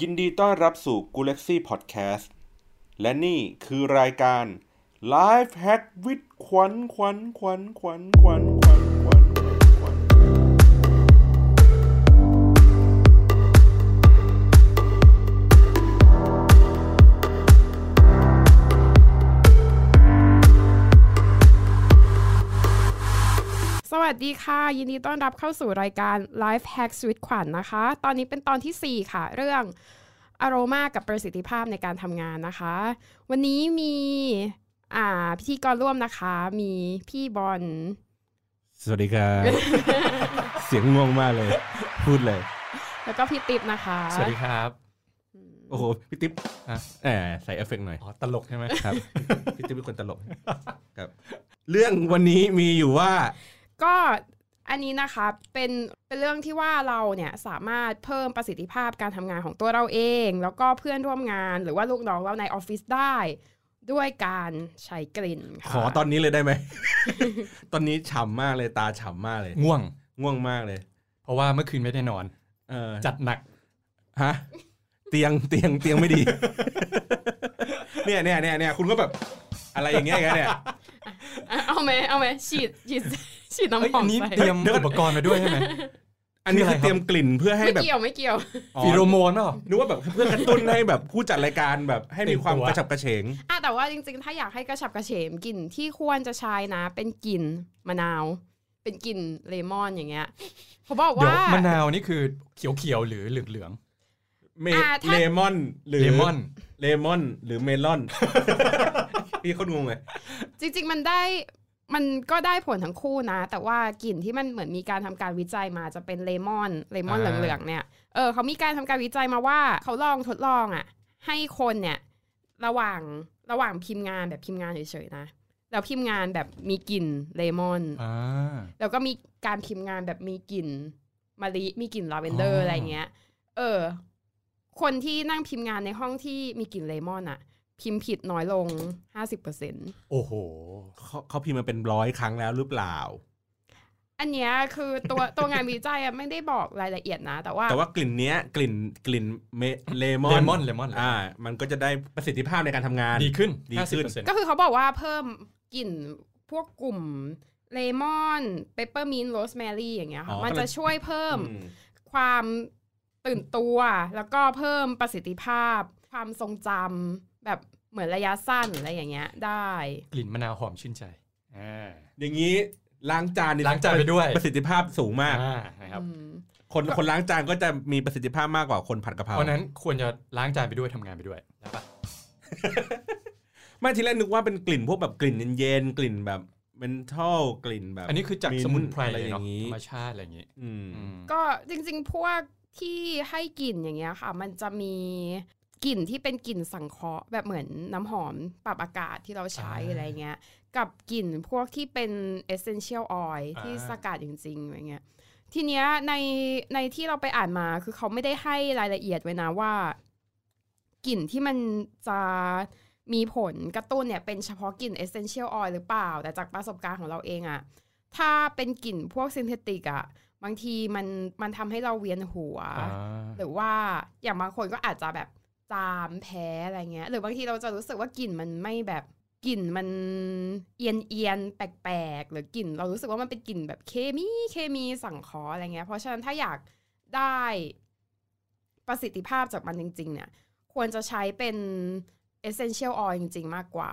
ยินดีต้อนรับสู่ g a l a x y Podcast และนี่คือรายการ Life Hack with ขวัญขวัญขวัญขวัญขวัญ วัสดีค่ะ ยินดีต้อนรับเข้าสู่รายการ Life Hack สวิตขวัญนะคะ ตอนนี้เป็นตอนทีสี่ 4 ค่ะ เรื่องอารมากับประสิทธิภาพในการทำงานนะคะ วันนี้มีอ่าพิธีกรร่วมนะคะ มีพี่บอลสวัสดีครับ เสียงง่วงมากเลย พูดเลย แล้วก็พี่ติ๊บนะคะสวัสดีครับ โอ้โห พี่ติ๊บฮะแหมใส่เอฟเฟกต์หน่อย อ๋อ ตลกใช่ไหมครับ พี่ติ๊บเป็นคนตลกครับ เรื่องวันนี้มีอยู่ว่า ก็อันนี้นะคะเป็นเป็นเรื่องที่ว่าเราเนี่ยสามารถเพิ่มประสิทธิภาพการทำงานของตัวเราเอง แล้วก็เพื่อนร่วมงานหรือว่าลูกน้องเราในออฟฟิศได้ด้วยการใช้กลิ่นค่ะขอตอนนี้เลยได้ไหม ตอนนี้ฉ่ำมากเลยตาฉ่ำมากเลย ง่วงง่วงมากเลย เพราะว่าเมื่อคืนไม่ได้นอน เออจัดหนักฮะเตียงเตียงเตียงไม่ดี เนี่ยเนี่ยเนี่ยเนี่ยคุณก็แบบอะไรอย่างเงี้ยอย่างเงี้ยเนี่ยอะ เอาไหมเอาไหมฉีดฉีดฉีดเอ้ยน้ำหออัมนนี้ใส่เตรียมอุปกรณ์มาด้วยใช่ไหมอันนี้คืออะไรคือเตรียมกลิ่นเพื่อให้ไม่แบบเกี่ยวไม่เกี่ยวอ๋อฟีโรโมนเปล่านึกว่าแบบเพื่อกระตุ้นให้แบบผู้จัดรายการแบบให้มีความตื่นตัวกระฉับกระเฉงอะแต่ว่าจริงๆ ถ้าอยากให้กระฉับกระเฉมกลิ่นที่ควรจะใช้นะ เป็นกลิ่นมะนาว เป็นกลิ่นเลมอนอย่างเงี้ยเขาบอกเดี๋ยวว่ามะนาวนี่คือเขียวๆหรือเหลืองเมอ่าถ้าเลมอนหรือเลมอนเลมอนหรือเมลอน พี่เขางงเลยจริง ๆ มันได้มันก็ได้ผลทั้งคู่นะ แต่ว่ากลิ่นที่มันเหมือนมีการทำการวิจัยมาจะเป็นเลมอนเลมอนเหลืองๆเนี่ยเออเขามีการทำการวิจัยมาว่าเขาลองทดลองอะ ให้คนเนี่ยระหว่างระหว่างพิมพ์งานแบบพิมพ์งานเฉยๆนะแล้วพิมพ์งานแบบมีกลิ่นเลมอนๆอ่าแล้วก็มีการพิมพ์งานแบบมีกลิ่นมะลิมีกลิ่นลาเวนเดอร์อ๋อออะไรเงี้ย เออ คนที่นั่งพิมพ์งานในห้องที่มีกลิ่นเลมอนอะ พิมพ์ผิดน้อยลง 50%โอ้โหเขาเขาพิมพ์มาเป็นร้อยครั้งแล้วหรือเปล่า อันเนี้ยคือตัวตัวงานวิจัยอะไม่ได้บอกรายละเอียดนะ แต่ว่า แต่ว่ากลิ่นเนี้ยกลิ่นกลิ่นเมเลมอเลมอนเลมอนอ่า มันก็จะได้ประสิทธิภาพในการทำงานดีขึ้นดีขึ้น50%ก็คือเขาบอกว่าเพิ่มกลิ่นพวกกลุ่มเลมอนเปปเปอร์มินต์โรสแมรี่อย่างเงี้ยอ๋ค่ะอมันก็เลยจะช่วยเพิ่มอืมความตื่นตัว แล้วก็เพิ่มประสิทธิภาพ ความทรงจำ แบบเหมือนระยะสั้นอะไรอย่างเงี้ยได้ กลิ่นมะนาวหอมชื่นใจอ่าอย่างนี้ล้างจานนี่ล้างจานไปด้วยประสิทธิภาพสูงมากอ่านะครับ อืมคนคนล้างจานก็จะมีประสิทธิภาพมากกว่าคนผัดกะเพราเพราะฉะนั้นควรจะล้างจานไปด้วยทำงานไปด้วยได้ปะไม่ทีแรกนึกว่าเป็นกลิ่นพวกแบบกลิ่นเย็นๆกลิ่นแบบเมนทัลกลิ่นแบบอันนี้คือจากมิ้นท์สมุนไพรอะไรอเนาะย่างนี้ธรรมชาติอะไรอย่างงี้อืม อืมก็จริงๆ พวกที่ให้กลิ่นอย่างเงี้ยค่ะ มันจะมี กลิ่นที่เป็นกลิ่นสังเคราะห์แบบเหมือนน้ำหอมปรับอากาศที่เราใช้อ่าอะไรเงี้ย กับกลิ่นพวกที่เป็น essential oil อ่าที่สกัดจริงๆอะไรเงี้ยทีเนี้ยในในที่เราไปอ่านมาคือเขาไม่ได้ให้รายละเอียดไว้นะว่ากลิ่นที่มันจะมีผลกระตุ้นเนี่ยเป็นเฉพาะกลิ่น essential oil หรือเปล่า แต่จากประสบการณ์ของเราเองอะถ้าเป็นกลิ่นพวกซินเทติกอะบางทีมันมันทำให้เราเวียนหัวอ่าหรือว่าอย่างบางคนก็อาจจะแบบ จามแพ้อะไรเงี้ย หรือบางทีเราจะรู้สึกว่ากลิ่นมันไม่แบบกลิ่นมันเอียนเอียนๆแปลกๆ หรือกลิ่นเรารู้สึกว่ามันเป็นกลิ่นแบบเคมีเคมีสังเคราะห์อะไรเงี้ย เพราะฉะนั้นถ้าอยากได้ประสิทธิภาพจากมันจริง ๆ เนี่ย ควรจะใช้เป็น essential oil จริง ๆ มากกว่า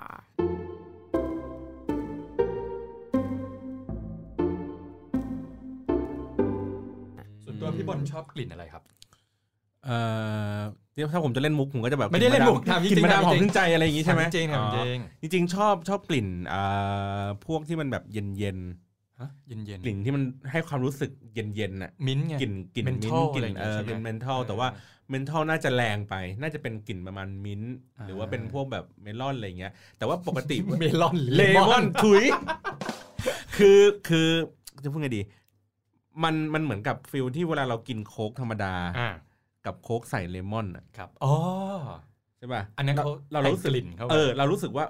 ส่วนตัวพี่บอลชอบกลิ่นอะไรครับ เอ่อ เดี๋ยวถ้าผมจะเล่นมุกผมก็จะแบบไม่ได้เล่นมุกถามจริงๆกลิ่นมะนาวหอมถามจริงขึ้นใจอะไรอย่างงี้ใช่ไหมถามจริงถามจริงอ๋อจริงๆชอบชอบกลิ่นอ่าพวกที่มันแบบเย็นเย็นฮะเย็นเย็นๆกลิ่นที่มันให้ความรู้สึกเย็นเย็นๆน่ะมิ้นท์ไงกลิ่นกลิ่น Menthol มิ้นท์กลิ่อะไรอนย่างงี้เออใช่ไหมกลิ่น menthol แต่ว่า menthol น่าจะแรงไป น่าจะเป็นกลิ่นประมาณมิ้นท์อ่าหรือว่าเป็นพวกแบบเมลอนอะไรอย่างเงี้ย แต่ว่าปกติเมลอนหรือเลมอนถุย คือคือจะพูดไงดี มันมันเหมือนกับ feel ที่เวลาเรากินโค้กธรรมดาอ่า กับโค้กใส่เลมอนอะครับอ๋อใช่ป่ะอันนั้นเขาเราแต่งรู้สึกกลิ่นเขาไว้เออ เรารู้สึกว่า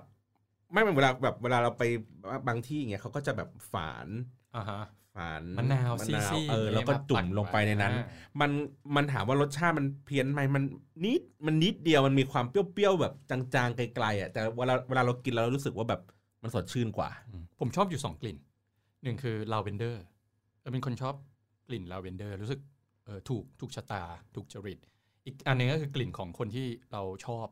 ไม่เป็นเวลาแบบเวลาเราไปบางที่อย่างเงี้ยเขาก็จะแบบฝานอ่าฮะฝานมะนาวซีกมะนาวซีกเออแล้วก็จุ่มลงไปในนั้น มันมันถามว่ารสชาติมันเพี้ยนไหมมันนิดมันนิดเดียวมันมีความเปรี้ยวๆแบบจางๆไกลๆอะแต่เวลาเวลาเรากินเรารู้สึกว่าแบบมันสดชื่นกว่าอืมผมชอบอยู่สองกลิ่นหนึ่งคือลาเวนเดอร์เราเป็นคนชอบกลิ่นลาเวนเดอร์รู้สึกเออ ถูกถูกชะตา ถูกจริต อีกอันหนึงก็คือกลิ่นของคนที่เราชอบ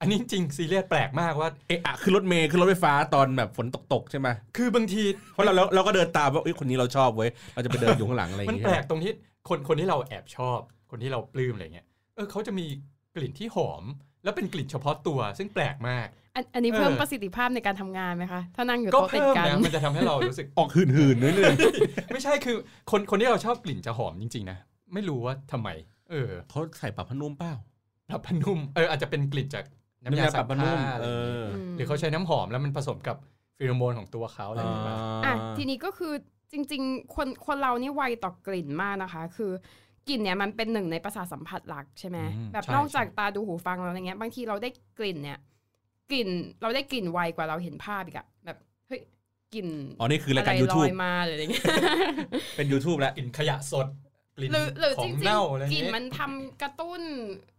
อันนี้จริงซีเรียสแปลกมากว่าเอะอะคือรถเมย์คือรถไฟฟ้าตอนแบบฝนตกๆใช่ไหมคือบางทีเพราะเราเราเราก็เดินตามว่าเอ้ยคนนี้เราชอบเว้ยเราจะไปเดินอยู่ข้างหลังอะไรอย่างมันเงี้ยแปลกตรงที่คนคนที่เราแอบชอบ คนที่เราปลื้มอะไรเงี้ยเออเขาจะมีกลิ่นที่หอม แล้วเป็นกลิ่นเฉพาะตัว ซึ่งแปลกมาก อันอันนี้เออเพิ่มประสิทธิภาพในการทำงานไหมคะถ้านั่งอยู่ก็โต๊ะติดเพิ่มกันนะมันจะทำให้เรารู้สึกออกหื่นๆนิดนึงไม่ใช่คือคนคนที่เราชอบกลิ่นจะหอมจริงๆนะไม่รู้ว่าทำไม เออเขาใส่ปรับพนุ่มเปล่าปรับพนุ่มเอออาจจะเป็นกลิ่นจากน้ำยาปสัรักพนุ่ผ้ามอะไรเออย่างเงี้ยอมหรือเขาใช้น้ำหอมแล้วมันผสมกับฟีโรโมนของตัวเขาอะไรอย่างเงี้ยอะทีนี้ก็คือจริง ๆ คนคนเรานี่ไวต่อกลิ่นมากนะคะ คือกลิ่นเนี่ยมันเป็นหนึ่งในประสาทสัมผัสหลักใช่ไหมอืมแบบใช่นอกจากใช่ตาดูหูฟังแล้วอะไรเงี้ยบางทีเราได้กลิ่นเนี่ย กลิ่นเราได้กลิ่นไวกว่าเราเห็นภาพอีกอะแบบเฮ้ยกลิ่นอ๋อนี่คือรายการะไล YouTube อยมาหรืออะไรเงี้ยเป็น YouTube แล้วกลิ่นขยะสดกลิ่นหรือหรือขอจงริงเน่าอะไรอๆย่างกลิ่นเงี้ยมันทำกระตุ้น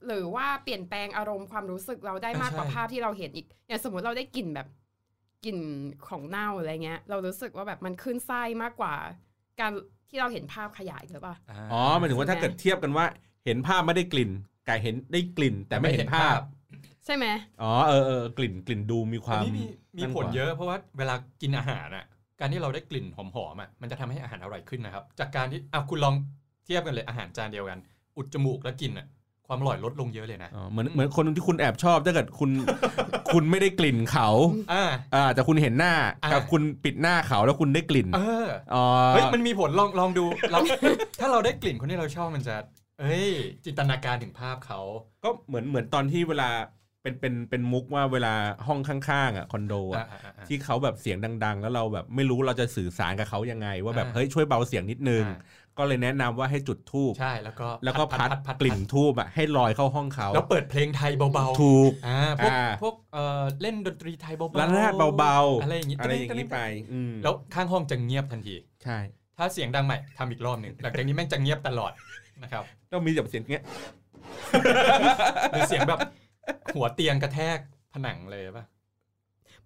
หรือว่าเปลี่ยนแปลงอารมณ์ความรู้สึกเราได้มากกว่าใช่ภาพที่เราเห็นอีกอย่างสมมติเราได้กลิ่นแบบกลิ่นของเน่าอะไรเงี้ย เรารู้สึกว่าแบบมันขึ้นไส้มากกว่า การที่เราเห็นภาพขยายหรือเปล่าาอ๋อหมายถึงว่าถ้าเกิดเทียบกันว่า เห็นภาพไม่ได้กลิ่นไก่เห็นได้กลิ่นแต่ไม่เห็นภาพ ใช่ไหมอ๋อเออเออกลิ่นกลิ่นดูมีคอันวามนี้มีมีนั่นผลกว่าเยอะเพราะว่าเวลากินอาหารอะการที่เราได้กลิ่นหอมๆอะมันจะทำให้อาหารอร่อยขึ้นนะครับ จากการที่อะคุณลองเทียบกันเลยอาหารจานเดียวกัน อุดจมูกแล้วกินอะความอร่อยลดลงเยอะเลยนะอ๋อเหมือนเหมือนคนที่คุณแอบชอบถ้าเกิดคุณ คุณไม่ได้กลิ่นเขาอ่าอ่าแต่คุณเห็นหน้าอ่ากับคุณปิดหน้าเขาแล้วคุณได้กลิ่นเอออ๋อเฮ้ยมันมีผลลองลองดูเราถ้าเราได้กลิ่นคนที่เราชอบมันจะเอ้ยจินตนาการถึงภาพเขาก็เหมือนเหมือนตอนที่เวลา เป็นเป็นเป็นมุกว่าเวลาห้องข้างๆอะคอนโดอะอ่าอ่าอ่าที่เขาแบบเสียงดัง ๆ แล้วเราแบบไม่รู้เราจะสื่อสารกับเขายังไง ว่าแบบอ่าเฮ้ยช่วยเบาเสียงนิดนึงอ่าก็เลยแนะนำว่าให้จุดทูบใช่แล้วก็แล้วก็พัดกลิ่นทูบอะให้ลอยเข้าห้องเขาแล้วเปิดเพลงไทยเบาๆถูกอ่าพวกอ่าพวกเอ่อเล่นดนตรีไทยเบาๆระนาดเบาๆอะไรอย่างงี้อะไรอย่างนี้ไปอืมแล้วข้างห้องจะเงียบทันทีใช่ ถ้าเสียงดังใหม่ทำอีกรอบหนึ่งหลังจากนี้แม่งจะเงียบตลอดนะครับต้องมีแบบเสียงเงี้ยหรือเสียงแบบ หัวเตียงกระแทกผนังเลยป่ะ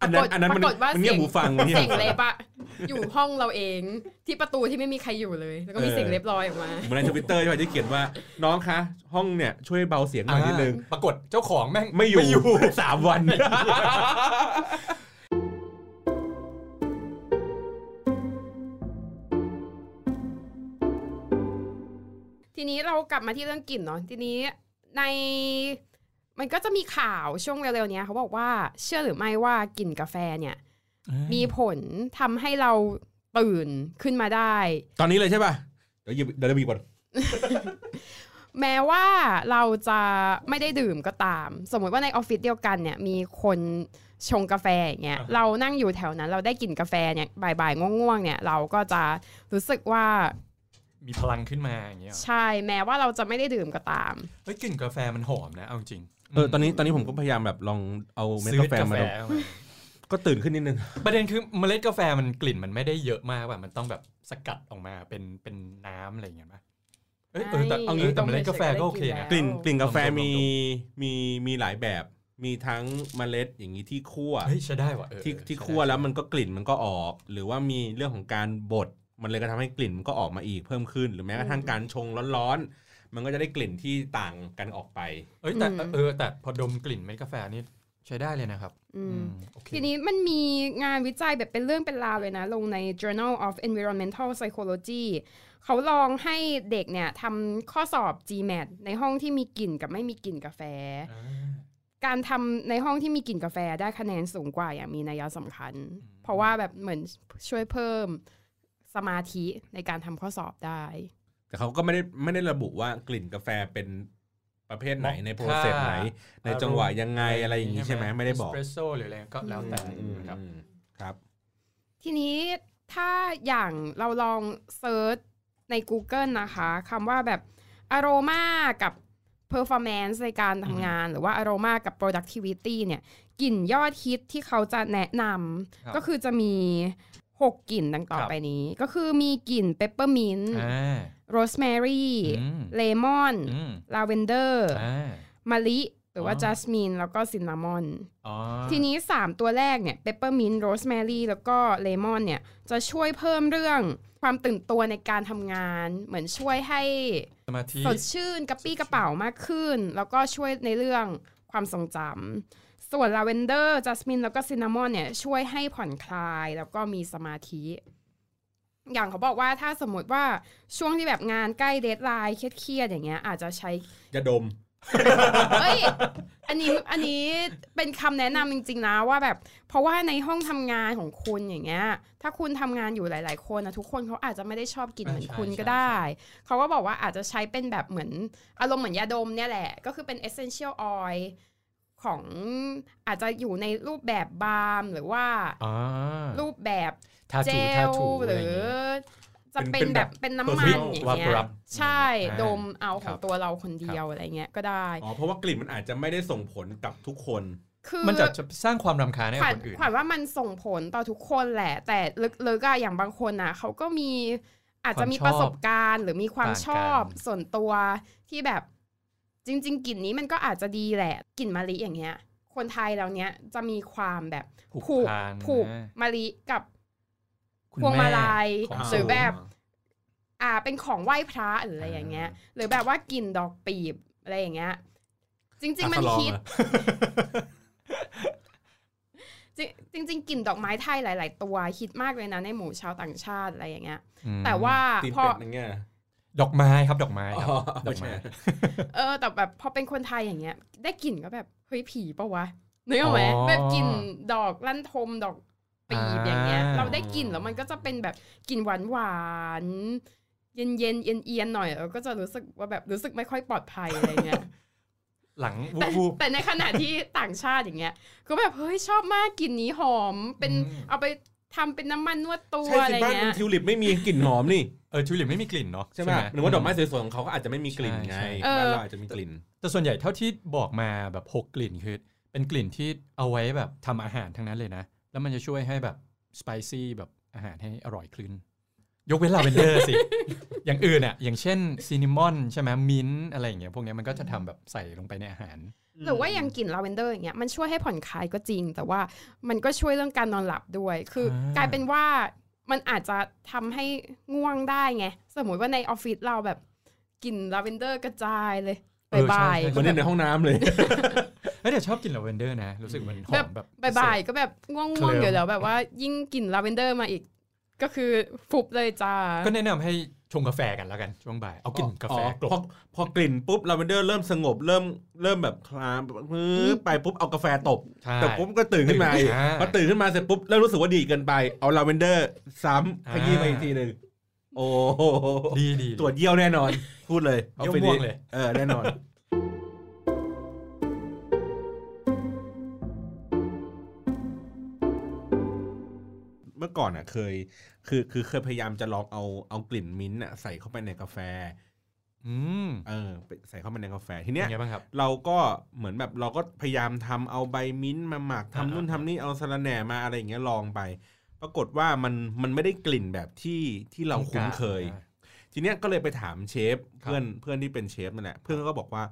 อันนั้นอันนั้นมันปรากฏว่ามันเงียบหูฟังมันเงียบเสียงหูฟังเล็บอะอยู่ห้องเราเองที่ประตูที่ไม่มีใครอยู่เลย แล้วก็มีเออเสียงเล็บลอยออกมาเหมือนในทวิตเตอร์ใช่ไหมที่เขียนว่า น้องคะ ห้องเนี่ยช่วยเบาเสียงหน่อยนิดนึงปรากฏเจ้าของแม่งไม่อยู่สามวัน ทีนี้เรากลับมาที่เรื่องกลิ่นเนาะทีนี้ใน มันก็จะมีข่าวช่วงเร็วๆเนี้ยเขาบอกว่าเชื่อหรือไม่ว่ากลิ่นกาแฟเนี่ย มีผลทำให้เราตื่นขึ้นมาได้ ตอนนี้เลยใช่ป่ะ เดี๋ยวหยิบเดี๋ยวเราบีบก่อนแม้ว่าเราจะไม่ได้ดื่มก็ตาม สมมติว่าในออฟฟิศเดียวกันเนี่ย มีคนชงกาแฟอย่างเงี้ยอ่าฮะเรานั่งอยู่แถวนั้น เราได้กลิ่นกาแฟเนี่ยบ่ายๆง่วงๆเนี่ย เราก็จะรู้สึกว่ามีพลังขึ้นมาอย่างเงี้ยเหรอใช่แม้ว่าเราจะไม่ได้ดื่มก็ตามเฮ้ยกลิ่นกาแฟมันหอมนะเอาจริง เออตอนนี้ตอนนี้ผมก็พยายามแบบลองเอาเม็ดซื้อกาแฟกามาแฟดมก็ตื่นขึ้นนิดนึง ประเด็นคือเมล็ดกาแฟมันกลิ่นมันไม่ได้เยอะมากแบบมันต้องแบบสกัดออกมาเป็นเป็นน้ำอะไรอย่างเงี้ยป่ะเอ้ยเออแต่ไม่เอางี้แต่เมล็ดกาแฟก็โอเคนะกลิ่นกลิ่นกาแฟดมๆๆมีมีมีหลายแบบมีทั้งเมล็ดอย่างนี้ที่คั่วเฮ้ยใช้ได้ว่ะเออที่เออที่ใช้ได้คั่วแล้วมันก็กลิ่นมันก็ออก หรือว่ามีเรื่องของการบดมันเลยก็ทำให้กลิ่นมันก็ออกมาอีกเพิ่มขึ้น หรือแม้กระทั่งการชงร้อนๆ มันก็จะได้กลิ่นที่ต่างกันออกไป เอ้ยแต่อืมเออแต่พอดมกลิ่นเม็ดกาแฟนี่ใช้ได้เลยนะครับอืมอืมโอเคทีนี้มันมีงานวิจัยแบบเป็นเรื่องเป็นราวเลยนะ ลงใน Journal of Environmental Psychology เขาลองให้เด็กเนี่ยทำข้อสอบ GMAT ในห้องที่มีกลิ่นกับไม่มีกลิ่นกาแฟอ่าการทำในห้องที่มีกลิ่นกาแฟได้คะแนนสูงกว่าอย่างมีนัยสำคัญ เพราะว่าแบบเหมือนช่วยเพิ่มสมาธิในการทำข้อสอบได้ แต่เขาก็ไม่ได้ไม่ได้ระบุว่ากลิ่นกาแฟเป็นประเภทไหนใน process ไหน ในจังหวะยังไงอะไรอย่างนี้ใช่ไหมไม่ได้บอกเอสเปรสโซ่หรืออะไรก็แล้วแต่อืมนะครับอืมครับ ทีนี้ถ้าอย่างเราลอง search ใน Google นะคะคำว่าแบบ aroma กับ performance ในการทำงาน หรือว่า aroma กับ productivity เนี่ยกลิ่นยอดฮิตที่เขาจะแนะนำครับก็คือจะมี หกกลิ่นดังต่อไปนี้ครับ ก็คือมีกลิ่นเปปเปอร์มินต์อ่าโรสแมรี่อืมเลมอนอืมลาเวนเดอร์อ่ามะลิหรือว่าอ๋อ jasmine แล้วก็ cinnamon อ๋อทีนี้ 3 ตัวแรกเนี่ยเปปเปอร์มินต์โรสแมรี่แล้วก็เลมอนเนี่ยจะช่วยเพิ่มเรื่องความตื่นตัวในการทำงาน เหมือนช่วยให้สมาธิสดชื่นกระปรี้กระเปร่ามากขึ้น แล้วก็ช่วยในเรื่องความทรงจำ ส่วนลาเวนเดอร์ jasmine แล้วก็ cinnamon เนี่ยช่วยให้ผ่อนคลายแล้วก็มีสมาธิ อย่างเขาบอกว่าถ้าสมมติว่าช่วงที่แบบงานใกล้ deadline เครียดๆอย่างเงี้ยอาจจะใช้จะดมเอ้ย อันนี้ อันนี้เป็นคำแนะนำจริง ๆ นะว่าแบบ เพราะว่าในห้องทำงานของคุณอย่างเงี้ย ถ้าคุณทำงานอยู่หลาย ๆ คนนะทุกคนเขาอาจจะไม่ได้ชอบกลิ่นเหมือนคุณก็ได้ เขาก็บอกว่าอาจจะใช้เป็นแบบเหมือนอารมณ์เหมือนยาดมเนี่ยแหละ ก็คือเป็น essential oil ของอาจจะอยู่ในรูปแบบบาล์มหรือว่าอ๋อรูปแบบทาเจถูทาลถูหอะไรรืออย่างงี้จะเป็เป็นนแบแบบบเป็นน้ำมัน perfect อย่างเงี้ย vapor ใช่อ่าดมเอาขครัองบตัวเราคนเดียวอะไรเงี้ยก็ได้อ๋อเพราะว่ากลิ่นมันอาจจะไม่ได้ส่งผลกับทุกคนคือมันจะจะสร้างความรำคาญให้ขกับวัญคนอื่นขวัญว่ามันส่งผลต่อทุกคนแหละ แต่ลึกๆอะอย่างบางคนอะเขาก็มีอาจจะมีความชอบประสบการณ์ หรือมีความต่างกันชอบส่วนตัวที่แบบ จริง ๆกลิ่นนี้มันก็อาจจะดีแหละกลิ่นมะลิอย่างเงี้ย คนไทยเราเนี้ยจะมีความแบบผูกผูกพันผูกนะมะลิกับคุณพวงมาแลัยของหรือสูงแบบ อ่าเป็นของไหว้พระหรืออะไรอย่างเงี้ย หรือแบบว่ากลิ่นดอกปีบอะไรอย่างเงี้ย จริง ๆ มันอะสลองฮิตเหรอจริงจริงๆกลิ่นดอกไม้ไทยหลาย ๆ ตัวฮิตมากเลยนะในหมู่ชาวต่างชาติอะไรอย่างเงี้ยอืมแต่ว่าตีนพอเป็ ดอย่างเงี้ยดอกไม้ครับดอกไม้ครับอ๋อดอกไม้ไม่ใช่เออแต่แบบพอเป็นคนไทยอย่างเงี้ย ได้กลิ่นก็แบบเฮ้ยผีปะวะนึกออกไหมแบบกลิ่นดอกลั่นทมดอกปีบอย่างเงี้ย เราได้กลิ่นแล้วมันก็จะเป็นแบบกลิ่นหวานหวานๆเย็นเย็นเอียนเอียนๆหน่อยเราก็จะรู้สึกว่าแบบรู้สึกไม่ค่อยปลอดภัยอะไรเงี้ยหลังวูแต่บวูบแต่ในขณะที่ต่างชาติอย่างเงี้ย ก็แบบเฮ้ยชอบมากกลิ่นนี้หอมเป็นอืมเอาไป ทำเป็นน้ำมันนวดตัวใช่อะสิไรบ้านเงี้คุยณทิวลิปไม่มีกลิ่นหอมนี่เออทิวลิปไม่มีกลิ่นเนาะใช่ไหมหรือว่าดอกไม้สวยๆของเขาก็อาจจะไม่มีกลิ่นไงใช่เออบ้านเราอาจจะมีกลิ่น แต่ส่วนใหญ่เท่าที่บอกมาแบบหกกลิ่นคือเป็นกลิ่นที่เอาไว้แบบทำอาหารทั้งนั้นเลยนะ แล้วมันจะช่วยให้แบบสไปซี่แบบอาหารให้อร่อยขึ้น ยกเว้นลาเวนเดอร์สิ อย่างอื่นอะ อย่างเช่นซินนามอนใช่ไหมมิ้นท์อะไรอย่างเงี้ยพวกเนี้ยมันก็จะทำแบบใส่ลงไปในอาหาร หรือว่าอย่างกลิ่นลาเวนเดอร์อย่างเงี้ยมันช่วยให้ผ่อนคลายก็จริง แต่ว่ามันก็ช่วยเรื่องการนอนหลับด้วย คืออ่ากกลายเป็นว่ามันอาจจะทำให้ง่วงได้ไง สมมติว่าในออฟฟิศเราแบบกลิ่นลาเวนเดอร์กระจายเลยเออใช่บ่ายใช่ๆเหมือนในห้องน้ำเลยเฮ้ยแต่ชอบกลิ่นลาเวนเดอร์นะ รู้สึกมันหอมแบบบ่ายๆก็แบบง่วงเคลิ้มๆเดี๋ยวแล้วแบบว่ายิ่งกลิ่นลาเวนเดอร์มาอีก ก็คือฟุบเลยจ้า ก็แนะนำให้ชงกาแฟกันแล้วกันช่วงบ่ายเอากลิ่นกาแฟกลพอบพอกลิ่นปุ๊บลาเวนเดอร์เริ่มสงบเริ่มเริ่มแบบคลามมือไปปุ๊บเอากาแฟตบใช่แต่ปุ๊บก็ตื่นขึ้นมาอีกอ่าพอตื่นขึ้นมาเสร็จปุ๊บเริ่มรู้สึกว่าดีเกินไปเอาลาเวนเดอร์ ซ้ำอ่าขยี้ไปอีกทีหนึ่งโอ้โหดีดีตรวจเยี่ยวแน่นอน พูดเลยเยี่ยวม่วงเลยเออแน่นอน มื่อก่อนอะ เคย คือคือเคยพยายามจะลองเอาเอากลิ่นมิ้นท์อะใส่เข้าไปในกาแฟ อืม เออไปใส่เข้าไปในกาแฟทีเป็เนี้นยไงบ้างครับ เราก็เหมือนแบบเราก็พยายามทำเอาใบมิ้นท์มาหมักทำอ่านู่นอ่าทำนี่เอาสะระแหน่มาอะไรอย่างเงี้ยลองไป ปรากฏว่ามันมันไม่ได้กลิ่นแบบที่ที่เราคุ้นเคยทีเนี้ยก็เลยไปถามเชฟครับ เพื่อนเพื่อนที่เป็นเชฟนั่นแหละเพื่อนก็บอกว่า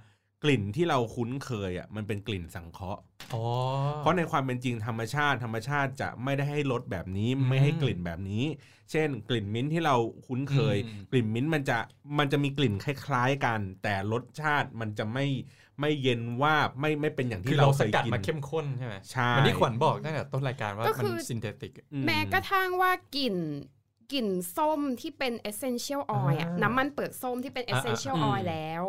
กลิ่นที่เราคุ้นเคยอะมันเป็นกลิ่นสังเคราะห์อ๋อเพราะในความเป็นจริงธรรมชาติ ธรรมชาติจะไม่ได้ให้รสแบบนี้อืมไม่ให้กลิ่นแบบนี้ เช่น กลิ่นมิ้นท์ที่เราคุ้นเคยอืมกลิ่นมิ้นท์มันจะมันจะมีกลิ่นคล้าย ๆกัน แต่รสชาติมันจะไม่ไม่เย็นวาบไม่ไม่เป็นอย่างคือที่เราเราสเคยสกัดกลิ่นมาเข้มข้นใช่ไหมใช่วันนี้ขวัญบอกตั้งแต่ต้นรายการว่าก็มันคือ synthetic อืแม้กระทั่งว่ากลิ่นกลิ่นส้มที่เป็น essential oil อะอ่าน้ำมันเปลือกส้มที่เป็นอ่า essential อ่า oil แล้ว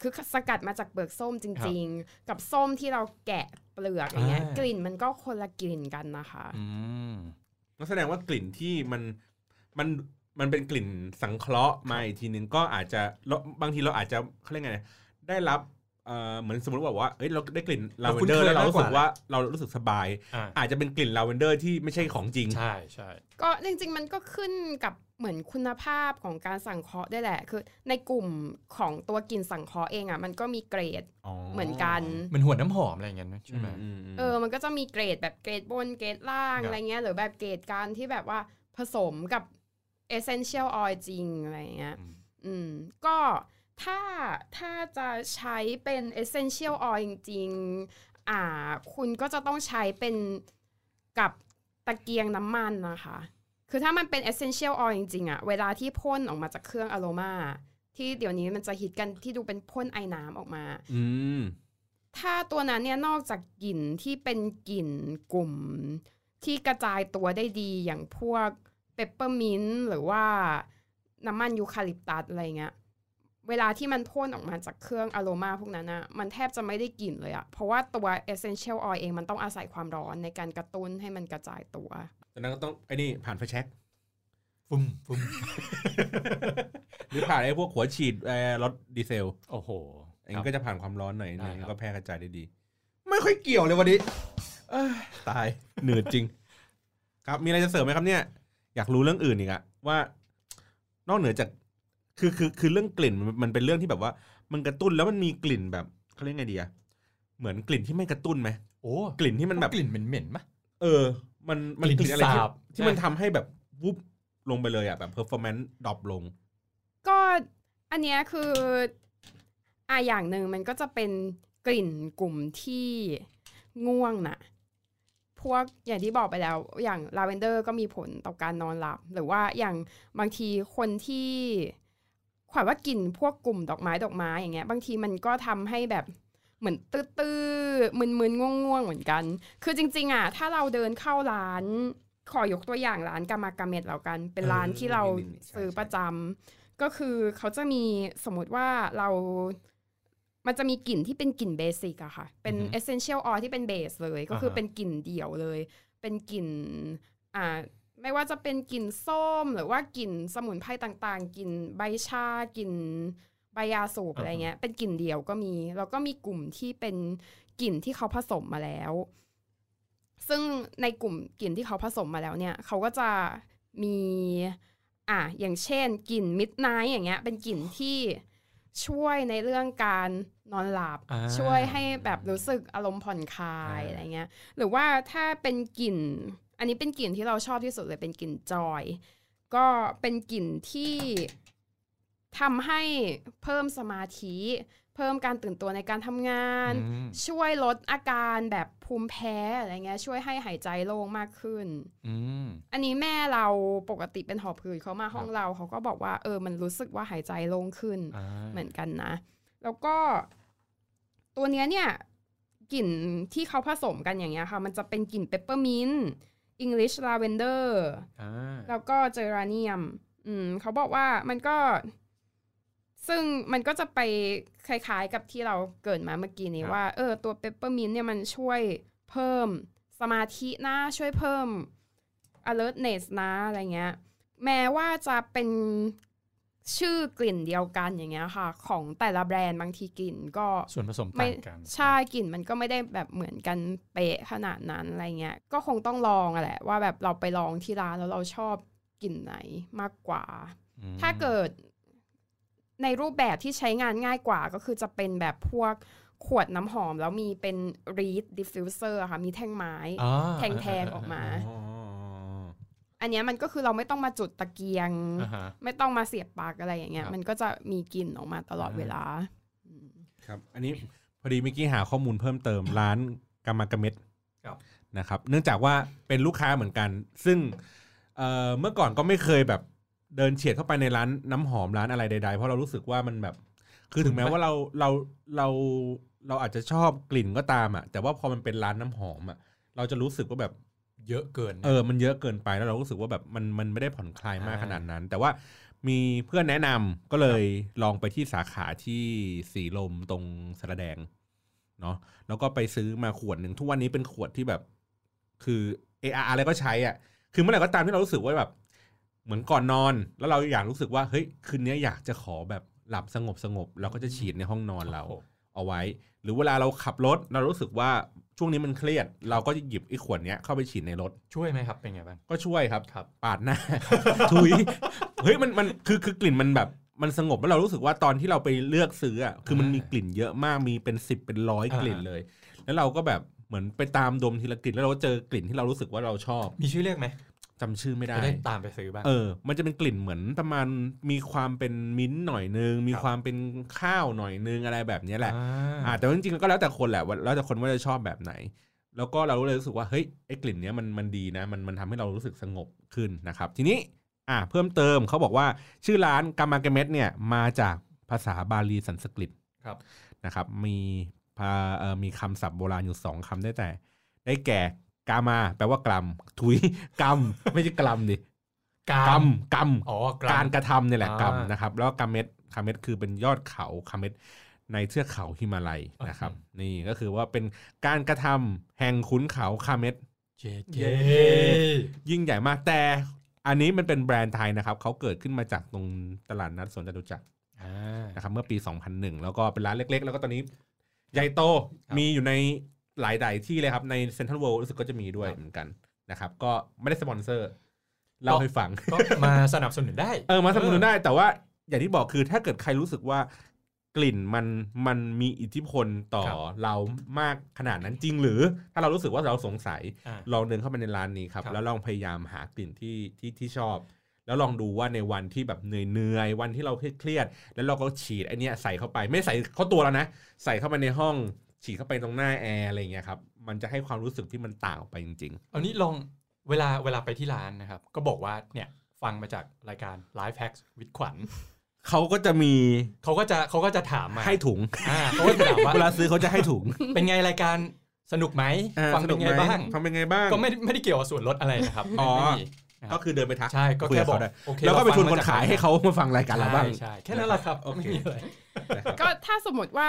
คือสกัดมาจากเปลือกส้มจริง ๆ กับส้มที่เราแกะเปลือกอย่างเงี้ยอ่ากลิ่นมันก็คนละกลิ่นกันนะคะอืมนั่นแสดงว่ากลิ่นที่มันมันมันเป็นกลิ่นสังเคราะห์มาอีกทีนึงก็อาจจะเราบางทีเราอาจจะเขาเรียกไงได้รับเอ่อ เหมือนสมมติว่าว่าเอ้ยเราได้กลิ่นลาเวนเดอร์แล้วเรามากกว่าเรารู้สึกสบายอ่าอาจจะเป็นกลิ่นลาเวนเดอร์ที่ไม่ใช่ของจริงใช่ใช่ก็จริง ๆ มันก็ขึ้นกับเหมือนคุณภาพของการสังเคราะห์ด้วยแหละ คือในกลุ่มของตัวกลิ่นสังเคราะห์เองอะมันก็มีเกรดเหมือนกันเหมันหัวน้ำหอมอะไรอย่างเงี้ยนะใช่ไหมอืมอืมเออมันก็จะมีเกรดแบบเกรดบนเกรดล่างครับอะไรเงี้ยหรือแบบเกรดการที่แบบว่าผสมกับ essential oil จริงอะไรอย่างเงี้ยอืมอืมก็ ถ้าถ้าจะใช้เป็น essential oil จริงๆอ่าคุณก็จะต้องใช้เป็นกับตะเกียงน้ำมันนะคะ คือถ้ามันเป็น essential oil จริงๆอะเวลาที่พ่นออกมาจากเครื่องอโรมาที่เดี๋ยวนี้มันจะฮิตกันที่ดูเป็นพ่นไอ้น้ำออกมาอืมถ้าตัวนั้นเนี่ยนอกจากกลิ่นที่เป็นกลิ่นกลุ่ม ที่กระจายตัวได้ดีอย่างพวกเปปเปอร์มินต์หรือว่าน้ำมันยูคาลิปตัสอะไรเงี้ย เวลาที่มันพ่นออกมาจากเครื่องอโรมาพวกนั้นอะมันแทบจะไม่ได้กลิ่นเลยอะเพราะว่าตัว essential oil เองมันต้องอาศัยความร้อนในการกระตุ้นให้มันกระจายตัวจากนั้นก็ต้องไอ้นี่ผ่านไฟแช็กฟุ้มฟุ้มหรือผ่านไอ้พวกหัวฉีดเอ่อรถดีเซลโอ้โหอันนี้ก็จะผ่านความร้อนหน่อยได้นึงครับ ก็แพร่กระจายได้ดี ไม่ค่อยเกี่ยวเลยวันนี้เอ้ยตาย เหนื่อยจริง ครับมีอะไรจะเสริมไหมครับเนี่ย อยากรู้เรื่องอื่นอีกอะว่า นอกเหนือจาก คือคือคือเรื่องกลิ่นมันมันเป็นเรื่องที่แบบว่า มันกระตุ้นแล้วมันมีกลิ่นแบบเขาเรียกไงดีอะเหมือนกลิ่นที่ไม่กระตุ้นไหมโอ้กลิ่นที่มันแบบกลิ่นเหม็นๆมะเออ มันมันกลิ่นกลิ่นอะไรที่สาบที่มันทำให้แบบวุบลงไปเลยอะแบบ performance ดรอปลง ก็อันเนี้ยคืออะอย่างหนึ่งมันก็จะเป็นกลิ่นกลุ่มที่ง่วงน่ะ พวกอย่างที่บอกไปแล้ว อย่างลาเวนเดอร์ก็มีผลต่อการนอนหลับ หรือว่าอย่างบางทีคนที่ ขวัญว่ากลิ่นพวกกลุ่มดอกไม้ดอกไม้อย่างเงี้ย บางทีมันก็ทำให้แบบเหมือนตื้อๆมึนๆง่วงๆเหมือนกัน คือจริง ๆอะถ้าเราเดินเข้าร้าน ขอยกตัวอย่างร้านกามากาเมดแล้วกัน เป็นร้านที่เรานี่ๆๆใช่ซื้อใช่ประจำก็คือเขาจะมีสมมติว่าเรามันจะมีกลิ่นที่เป็นกลิ่นเบสิกอะค่ะ เป็นอือฮึ essential oil ที่เป็นเบสเลย ก็คืออ่าฮะเป็นกลิ่นเดี่ยวเลย เป็นกลิ่นอ่า ไม่ว่าจะเป็นกลิ่นส้มหรือว่ากลิ่นสมุนไพรต่างๆกลิ่นใบชากลิ่นใบยาสูบอะไรเงี้ย เป็นกลิ่นเดี่ยวก็มี แล้วก็มีกลุ่มที่เป็นกลิ่นที่เขาผสมมาแล้ว ซึ่งในกลุ่มกลิ่นที่เขาผสมมาแล้วเนี่ย เขาก็จะมีอะอย่างเช่นกลิ่นมิดไนท์อย่างเงี้ย เป็นกลิ่นที่ช่วยในเรื่องการนอนหลับอ่าช่วยให้แบบรู้สึกอารมณ์ผ่อนคลายอ่าอะไรเงี้ย หรือว่าถ้าเป็นกลิ่น อันนี้เป็นกลิ่นที่เราชอบที่สุดเลยเป็นกลิ่นจอย ก็เป็นกลิ่นที่ทำให้เพิ่มสมาธิ เพิ่มการตื่นตัวในการทำงานอืมช่วยลดอาการแบบภูมิแพ้อะไรเงี้ยช่วยให้หายใจโล่งมากขึ้นอืมอันนี้แม่เราปกติเป็นหอบหืดเขามาห้องเราเขาก็บอกว่าเออมันรู้สึกว่าหายใจโล่งขึ้นอ่าเหมือนกันนะ แล้วก็ ตัวเนี้ยเนี่ยกลิ่นที่เขาผสมกันอย่างเงี้ยค่ะ มันจะเป็นกลิ่นเปปเปอร์มินต์ อังกฤษลาเวนเดอร์อ่าแล้วก็เจอราเนียมอืมเขาบอกว่ามันก็ ซึ่งมันก็จะไปคล้ายๆกับที่เราเกริ่นมาเมื่อกี้นี้ว่า เออตัวเปปเปอร์มินต์เนี่ยมันช่วยเพิ่มสมาธินะช่วยเพิ่ม alertness นะอะไรเงี้ย แม้ว่าจะเป็น ชื่อกลิ่นเดียวกันอย่างเงี้ยค่ะ ของแต่ละแบรนด์บางทีกลิ่นก็ส่วนผสมไม่ต่างกันใช่กลิ่นมันก็ไม่ได้แบบเหมือนกันเป๊ะขนาดนั้นอะไรเงี้ยก็คงต้องลองอะแหละว่าแบบเราไปลองที่ร้านแล้วเราชอบกลิ่นไหนมากกว่าอืมถ้าเกิดในรูปแบบที่ใช้งานง่ายกว่าก็คือจะเป็นแบบพวกขวดน้ำหอม แล้วมีเป็น reed diffuser อะค่ะ มีแท่งไม้อ่าแทงๆออกมา อ๋ออันเนี้ยมันก็คือเราไม่ต้องมาจุดตะเกียงอ่าฮะไม่ต้องมาเสียบปลักอะไรอย่างเงี้ยครับมันก็จะมีกลิ่นออกมาตลอดอ่าเวลา ครับ อันนี้พอดีเมื่อกี้หาข้อมูลเพิ่มเติมร้านกามากาเม็ดครับนะครับ เนื่องจากว่าเป็นลูกค้าเหมือนกัน ซึ่งเอ่อเมื่อก่อนก็ไม่เคยแบบเดินเฉียดเข้าไปในร้านน้ำหอมร้านอะไรใดๆ เพราะเรารู้สึกว่ามันแบบ คือถึงแม้ว่าเราเราเราเราอาจจะชอบกลิ่นก็ตามอะ แต่ว่าพอมันเป็นร้านน้ำหอมอะ เราจะรู้สึกว่าแบบ เยอะเกินเออมันเยอะเกินไปแล้วเรารู้สึกว่าแบบมันมันไม่ได้ผ่อนคลายมากอ่าขนาดนั้น แต่ว่ามีเพื่อนแนะนำก็เลยลองไปที่สาขาที่สีลมตรงสระแดงเนาะแล้วก็ไปซื้อมาขวดหนึ่งทุกวันนี้เป็นขวดที่แบบ คือเอออะไรก็ใช้อะ คือเมื่อไหร่ก็ตามที่เรารู้สึกว่าแบบ เหมือนก่อนนอน แล้วเราอยากรู้สึกว่าเฮ้ยคืนนี้อยากจะขอแบบหลับสงบสงบเราก็จะฉีดในห้องนอนเราโอ้โหเอาไว้ หรือเวลาเราขับรถเรารู้สึกว่า ช่วงนี้มันเครียด เราก็จะหยิบไอ้ขวดเนี้ยเข้าไปฉีดในรถ ช่วยไหมครับ เป็นไงบ้าง ก็ช่วยครับ ครับ ปาดหน้าทุย เฮ้ยมันมันคือคือกลิ่นมันแบบมันสงบแล้วเรารู้สึกว่าตอนที่เราไปเลือกซื้ออะคือมันมีกลิ่นเยอะมากมีเป็นสิบเป็นร้อยอ่ากลิ่นเลย แล้วเราก็แบบเหมือนไปตามดมทีละกลิ่นแล้วเราก็เจอกลิ่นที่เรารู้สึกว่าเราชอบ มีชื่อเรียกไหม จำชื่อไม่ได้จะได้ตามไปซื้อบ้างเออ มันจะเป็นกลิ่นเหมือนประมาณมีความเป็นมิ้นท์หน่อยนึง มีครับความเป็นข้าวหน่อยนึงอะไรแบบเนี้ยแหละอ่าอ่าแต่ว่าจริงๆก็แล้วแต่คนแหละว่าแล้วแต่คนว่าจะชอบแบบไหน แล้วก็เราก็เลยรู้สึกว่าเฮ้ยไอ้กลิ่นเนี้ยมันมันดีนะ มันมันทำให้เรารู้สึกสงบขึ้นนะครับ ทีนี้อ่าเพิ่มเติมเขาบอกว่าชื่อร้านกามาเกเมตเนี่ยมาจากภาษาบาลีสันสกฤตครับนะครับ มีพาเอ่อมีคำศัพท์โบราณอยู่สองคำได้แต่ ได้แก่ กามาแปลว่ากลัมทุยกรรมไม่ใช่กลัมดิกากรรมมกรรมอ๋อกรการมกระทำเนี่ยแหละอ่ากรรมนะครับ แล้วกาเมตคาเมตคือเป็นยอดเขาคาเมตในเทือกเขาฮิมาลัยนะครับ นี่ก็คือว่าเป็นการกระทำแห่งขุนเขาคาเมตเจเจยิ่งใหญ่มากแต่อันนี้มันเป็นแบรนด์ไทยนะครับเขาเกิดขึ้นมาจากตรงตลาดนัดสวนจตุจักรอ่านะครับเมื่อปี 2001 แล้วก็เป็นร้านเล็ก ๆ แล้วก็ตอนนี้ใหญ่โตครับมีอยู่ใน หลายๆที่เลยครับ ในเซ็นทรัลเวิลด์รู้สึกก็จะมีด้วยครับเหมือนกันนะครับ ก็ไม่ได้สปอนเซอร์เล่าให้ฟังก็มาสนับสนุนได้ เออมาสนับสนุนได้ แต่ว่าอย่างที่บอกคือถ้าเกิดใครรู้สึกว่ากลิ่นมันมันมีอิทธิพลต่อครับเรามากขนาดนั้นจริง หรือ ถ้าเรารู้สึกว่าเราสงสัยอ่าลองเดินเข้าไปในร้านนี้ครับครับ แล้วลองพยายามหากลิ่นที่ที่ที่ชอบ แล้วลองดูว่าในวันที่แบบเหนื่อยเนื่อยๆวันที่เราเครียดๆแล้วเราก็ฉีดไอเนี้ยใส่เข้าไป ไม่ใส่เข้าตัวแล้วนะ ใส่เข้าไปในห้อง ฉีดเข้าไปตรงหน้าแอร์อะไรอย่างเงี้ยครับมันจะให้ความรู้สึกที่มันต่างออกไปจริงเอานี้ลองเวลาเวลาไปที่ร้านนะครับ ก็บอกว่าเนี่ยฟังมาจากรายการ Life Hacks วิดขวัญๆเขาก็จะมีเขาก็จะเขาก็จะถามมาให้ถุงอ่าเขาก็จะถามว่าเวลาซื้อเขาจะให้ถุง เป็นไงรายการสนุกไหมอ่าฟังเป็นไงสกหมบ้างฟังเป็นไงบ้างก็ไม่ไม่ได้เกี่ยวกับส่วนลดอะไรนะครับอ๋อไม่มีนะคก็รับคือเดินไปทักใช่ก็คุยแค่กับบอกเขาได้โอเคแล้วก็ไปชวนเรคฟันงมจกขายให้เขามาฟังรายการเราบ้างใช่ใช่แค่นั้นแหละครับโอเคไม่มีอะไรนะครับก็ถ้าสมมติว่า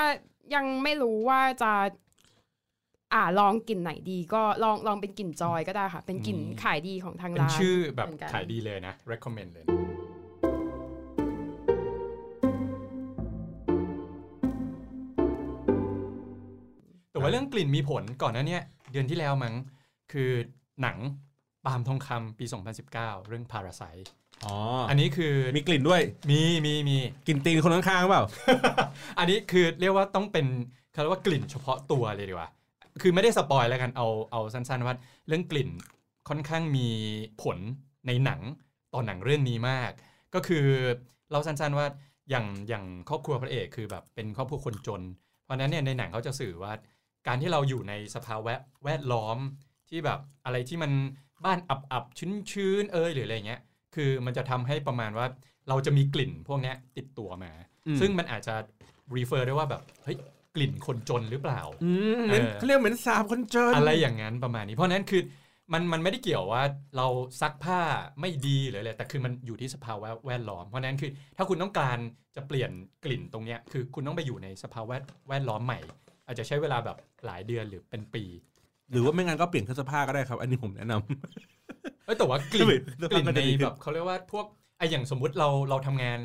ยังไม่รู้ว่าจะอ่าลองกลิ่นไหนดีก็ลองลองเป็นกลิ่นจอยก็ได้ค่ะ เป็นกลิ่นอืมขายดีของทางเป็นร้านชื่อแบบเหมือนกันขายดีเลยนะ recommend เลยแต่ว่าเรื่องกลิ่นมีผลก่อนหน้าเนี้ยเดือนที่แล้วมั้งคือหนังปาล์มทองคำปี 2019 เรื่อง Parasite อ๋ออันนี้คือมีกลิ่นด้วยมีมีมีกลิ่นตีนคนข้างๆเปล่า อันนี้คือเรียกว่าต้องเป็นเขาเรียกว่ากลิ่นเฉพาะตัวเลยดีกว่า คือไม่ได้สปอยแล้วกันเอาเอาสั้นๆว่าเรื่องกลิ่นค่อนข้างมีผลในหนังตอนหนังเรื่องนี้มาก ก็คือเราสั้นๆว่าอย่างอย่างครอบครัวพระเอกคือแบบเป็นครอบครัวคนจน เพราะฉะนั้นเนี่ยในหนังเขาจะสื่อว่า การที่เราอยู่ในสภาวะแวดล้อมที่แบบอะไรที่มันบ้านอับๆชื้นๆเอยหรืออะไรเงี้ย คือมันจะทำให้ประมาณว่าเราจะมีกลิ่นพวกเนี้ยติดตัวมาอืมซึ่งมันอาจจะ refer ได้ว่าแบบเฮ้ยกลิ่นคนจนหรือเปล่าอืมเหมือนเออเขาเรียกเหมือนสาบคนเจน อะไรอย่างนั้นประมาณนี้ เพราะฉะนั้นคือมันมันไม่ได้เกี่ยวว่าเราซักผ้าไม่ดีหรืออะไรแต่คือมันอยู่ที่สภาวะแวดล้อม เพราะฉะนั้นคือถ้าคุณต้องการจะเปลี่ยนกลิ่นตรงเนี้ยคือคุณต้องไปอยู่ในสภาวะแวดล้อมใหม่ อาจจะใช้เวลาแบบหลายเดือนหรือเป็นปี หรือว่าไม่งั้นก็เปลี่ยนเครื่องซักผ้าก็ได้ครับ อันนี้ผมแนะนำ เอ้ยแต่ว่ากลิ่นเดี๋ยวกลิ่นก็ในจะดีขึ้นแบบเขาเรียกว่าพวกไออย่างสมมุติเราเราทำงาน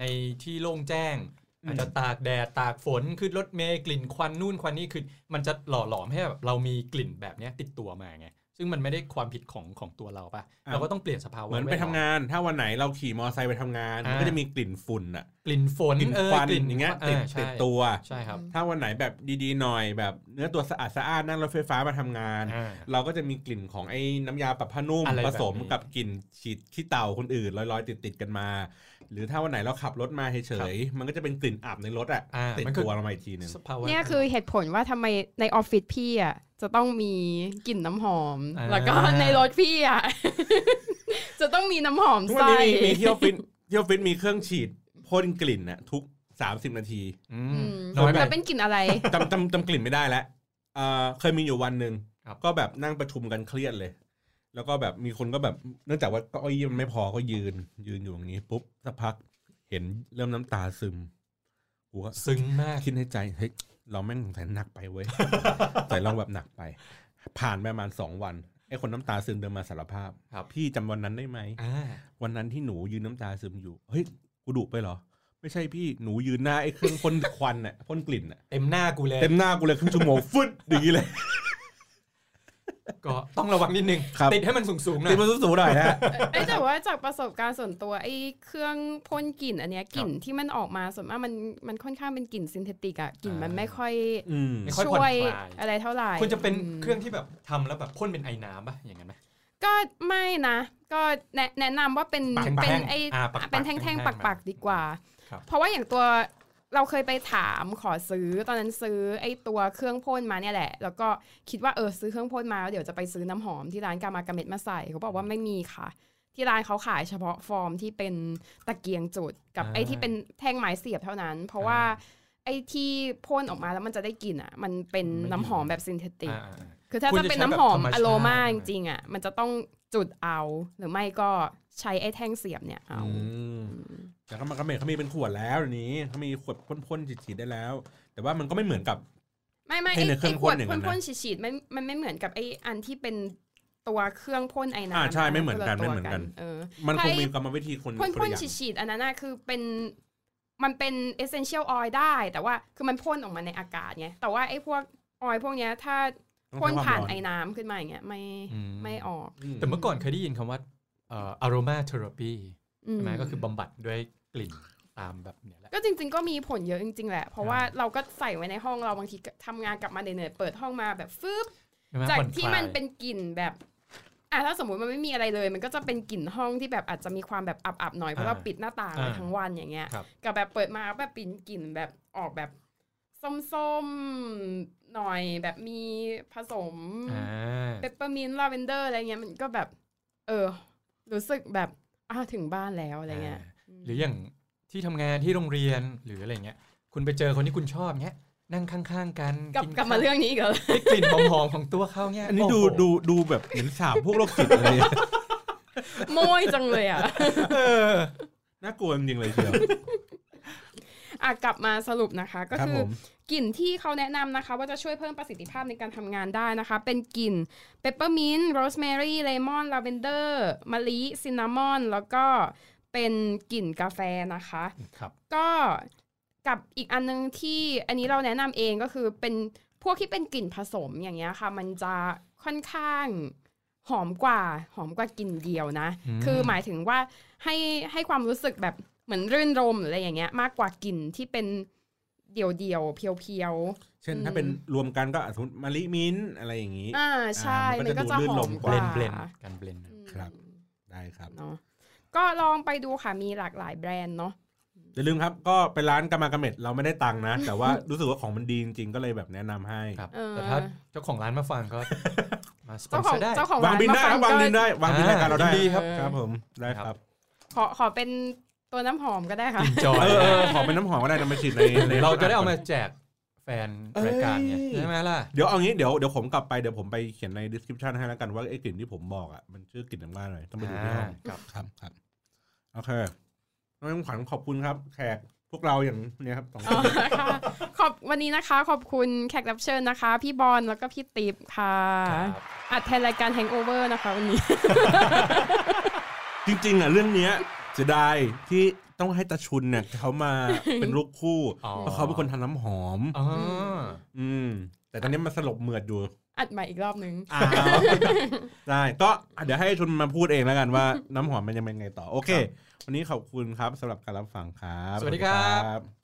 ในที่โล่งแจ้งอืมอาจจะตากแดดตากฝนขึ้นรถเมล์กลิ่นควันนู่นควันนี่คือ มันจะหล่อหลอมให้แบบเรามีกลิ่นแบบเนี้ยติดตัวมาไง ซึ่งมันไม่ได้ความผิดของของตัวเราปะเราก็ต้องเปลี่ยนสภาวะเหมือนไปแวดล้ทำงาน ถ้าวันไหนเราขี่มอเตอร์ไซค์ไปทำงานอ่ามัมันก็จะมีกลิ่นฝุ่นอะกลิ่นฝนกลิ่นเออควันกลิ่นอย่างเงี้ยอติดใช่ติดตัวใช่ครับถ้าวันไหนแบบดีๆหน่อยแบบเนื้อตัวสะอาดสะอาดนั่งรถไฟฟ้ามาทำงานอ่าเราก็จะมีกลิ่นของไอ้น้ำยาปรับผ้านุ่มอะไรผแบบนี้สมกับกลิ่นฉีดขี้เต่าคนอื่นลอยๆ ติดๆกันมา หรือถ้าวันไหนเราขับรถมาเฉยๆมันก็จะเป็นกลิ่นอับในรถอะอ่าติดมันคือตัวเรามาอีกทีหนึ่งสภาวะเนี่ยคือเหตุผลว่าทำไมในออฟฟิศพี่อะจะต้องมีกลิ่นน้ำหอมอ่าแล้วก็ในรถพี่อะจะต้องมีน้ำหอมทุกวันใส่นี้มีมีที่ออฟฟิศที่ออฟฟิศมีเครื่องฉีดพ่นกลิ่นน่ะทุก30นาทีอือืมมน้อยไปแล้วเป็นกลิ่นอะไรจำจำจำกลิ่นไม่ได้แล้วเอ่อเคยมีอยู่วันหนึ่งครับก็แบบนั่งประชุมกันเครียดเลย แล้วก็แบบมีคนก็แบบเนื่องจากว่าเก็อี้มันไม่พอก็ยืน ยืนอยู่อย่างนี้ปุ๊บสักพักเห็นเริ่มน้ำตาซึมกูก็ซึ้งมากคิดในใจเฮ้ยเราแม่งสงสัยหนักไปเว้ยใส่เราแบบหนักไป ผ่านไปประมาณสองวันไอ้คนน้ำตาซึมเดินมาสารภาพครับพี่จำวันนั้นได้ไหมอ่าวันนั้นที่หนูยืนน้ำตาซึมอยู่เฮ้ยกูดุไปเหรอ ไม่ใช่พี่หนูยืนหน้าไอ้เครื่องพ่นควันน่ะพ่นกลิ่นน่ะเต็มหน้ากูเลยเต็มหน้ากูเลยครึ่งชั่วโมงฟึดอย่างนี้เลย ก็ต้องระวังนิดนึงครับติดให้มันสูงๆหน่อตียมันสูงๆหน่อยนะเอ้ยแต่ว่าจากประสบการณ์ส่วนตัวไอ้เครื่องพ่นกลิ่นอันเนี้ยกลิ่นที่มันออกมาส่วนมากมันมันค่อนข้างเป็นกลิ่นซินเทติกอะกลิ่นมันอ่าไม่ค่อยอืมไม่ค่อยช่ผ่อนวยคลายอะไรเท่าไหร่ควรจะเป็นอืมเครื่องที่แบบทำแล้วแบบพ่นเป็นไอน้ำป่ะอย่างนั้นไหมก็ไม่นะ ก็แนะแนะนำว่าเป็นปักๆเป็นไออ่าปักๆเป็นแท่งแท่งๆๆปักๆดีกว่าครับเพราะว่าอย่างตัว เราเคยไปถามขอซื้อตอนนั้นซื้อไอ้ตัวเครื่องพ่นมาเนี่ยแหละ แล้วก็คิดว่าเออซื้อเครื่องพ่นมาแล้วเดี๋ยวจะไปซื้อน้ำหอมที่ร้านกามากาเม็ดมาใส่เขาบอกว่าไม่มีค่ะ ที่ร้านเขาขายเฉพาะฟอร์มที่เป็นตะเกียงจุดกับอ่าไอ้ที่เป็นแท่งไม้เสียบเท่านั้น เพราะว่าอ่าไอ้ที่พ่นออกมาแล้วมันจะได้กลิ่นอะ มันเป็นไม่น้ำหอมแบบซินเทติกอ่าอ่าอ่าคือถ้าควรจะจะเป็นใช้น้ำหอมแบบธรรมชาติอโรมาจริงๆอะมันจะต้องจุดเอาหรือไม่ก็ใช้ไอ้แท่งเสียบเนี่ยเอา อืมแต่ก็มันก็เมเขามีเป็นขวดแล้วเดี๋ยวนี้เขามีขวดพ่นๆฉีดๆได้แล้ว แต่ว่ามันก็ไม่เหมือนกับ ไม่ไม่ไอ้ไอ้ในเครื่ไอ้องขวดพ่นอย่างนั้พ่นนนะ พ่นฉีดๆมันมันไม่เหมือนกับไอ้อันที่เป็นตัวเครื่องพ่นไอ้น้ำอ่าใช่ะไม่เหมือนกันคละตัวไม่เหมือนกัน เออ มันคงใช่มีกรรมวิธีคนพ่นคนพ่นละอย่างฉีดๆอันนั้นน่ะคือเป็นมันเป็น essential oil ได้แต่ว่าคือมันพ่นออกมาในอากาศไงแต่ว่าไอ้พวกออยพวกเนี้ยถ้าต้องพ่นใช้ควมผ่านร้ไอ้น้ำขึ้นมาอย่างเงี้ยไม่อืม ไม่ออก แต่เมื่อก่อนเคยได้ยินคำว่าเอ่อ aroma therapy อื ใช่ไหมก็คือบำบัดด้วยกลิ่นตามแบบเนี้ยแหละก็จริง ๆ ก็มีผลเยอะจริง ๆ แหละ เพราะว่าอ่าเราก็ใส่ไว้ในห้องเราบางทีก็ทำงานกลับมาเหนื่อยๆเปิดห้องมาแบบฟึบใช่ไหมผ่อที่คลายจากที่มันเป็นกลิ่นแบบอะถ้าสมมุติมันไม่มีอะไรเลย มันก็จะเป็นกลิ่นห้องที่แบบอาจจะมีความแบบอับๆหน่อยเพราะเราปิดหน้าต่างไว้ทั้งวันอย่างเงี้ยครับกับแบบเปิดมาแบบเป็นกลิ่นแบบออกแบบส้มๆหน่อยแบบมีผสมอ่าเปปเปอร์มินต์ลาเวนเดอร์อะไรเงี้ยมันก็แบบ เออ รู้สึกแบบ อ้าวถึงบ้านแล้วอะไรเงี้ยหรืออย่างที่ทำงานที่โรงเรียนหรืออะไรเงี้ยคุณไปเจอคนที่คุณชอบเงี้ยนั่งข้างๆ กันกลับนกลับมาเรื่องนี้อีกเหรอได้กลิ่นหอมๆของตัวเขาเงี้ยอันนี้ดูโโหดูดูแบบเหมือนสาบพวกโรคจิตเลยโมยจังเลยอะเออน่ากลัวจริงๆเลยเชียว อะกลับมาสรุปนะคะ ก็ครับคือผมกลิ่นที่เขาแนะนำนะคะ ว่าจะช่วยเพิ่มประสิทธิภาพในการทำงานได้นะคะ เป็นกลิ่นเปปเปอร์มินต์โรสแมรี่เลมอนลาเวนเดอร์มะลิซินนามอนแล้วก็เป็นกลิ่นกาแฟนะคะครับก็กับอีกอันนึงที่อันนี้เราแนะนำเองก็คือเป็นพวกที่เป็นกลิ่นผสมอย่างเงี้ยค่ะ มันจะค่อนข้างหอมกว่าหอมกว่ากลิ่นเดียวนะอืมคือหมายถึงว่าให้ให้ความรู้สึกแบบ เหมือนรื่นรมย์หรืออะไรอย่างเงี้ย มากกว่ากลิ่นที่เป็นเดี่ยวเดี่ยวๆเพียวเพียวเช่นถ้าเป็นรวมกันก็อาจจะมะลิมิ้นท์อะไรอย่างนี้ๆอ่าใช่อ่ามัมันนก็ก็จะดูหนอมกว่าว่าเบลนเบลนการเบลนอืมครับ ได้ครับเนาะก็ลองไปดูค่ะมีหลากหลายแบรนด์เนาะอย่าลืมครับ ก็ไปร้านกามากาเม็ดเราไม่ได้ตังค์นะ แต่ว่ารู้สึกว่าของมันดีจริงๆก็เลยแบบแนะนำให้ครับเออแต่ถ้าเจ้าของร้านมาฟังก็มาสปอเจ้านของเซอร์ได้เจ้าของวางร้านบินได้มาคฟัรับงวางก็บินได้วางบินรายการเราได้ยินดีครับครับผมได้ครับ ขอขอเป็น ตัวน้ำหอมก็ได้ค่ะกินจอยเออเออขอเป็นน้ำหอมก็ได้นำมาฉีดในในเราจะได้เอามาแจกแฟนเอ้ยรายการเนี่ยใช่ไหมล่ะ เดี๋ยวเอางี้เดี๋ยวเดี๋ยวผมกลับไปเดี๋ยวผมไปเขียนใน description ให้แล้วกันว่าไอ้กลิ่นที่ผมบอกอะมันชื่อกลิ่นอะไรหน่อยต้องไปดูที่ห้องครับครับครับโอเคน้องขวัญขอบคุณครับ แขกพวกเราอย่างเนี้ยครับสองคอ๋อนค่ะขอบวันนี้นะคะ ขอบคุณแขกรับเชิญนะคะ พี่บอลแล้วก็พี่ติ๊บค่ะครับอัดแทนรายการ Hangover นะคะวันนี้ จริงๆอะเรื่องเนี้ย เสียดายที่ต้องให้ตาชุนเนี่ยเขามาเป็นลูกคู่อ๋อเพราะเขาเป็นคนทำน้ำหอมอ๋ออืม แต่ตอนนี้มันสลบเหมือดอยู่อัดใหม่อีกรอบนึงอ้าวได้ก็เดี๋ยวให้ชุนมาพูดเองแล้วกันว่าน้ำหอมมันยังเป็นไงต่อ โอเค วันนี้ขอบคุณครับสำหรับการรับฟังครับ สวัสดีครับบ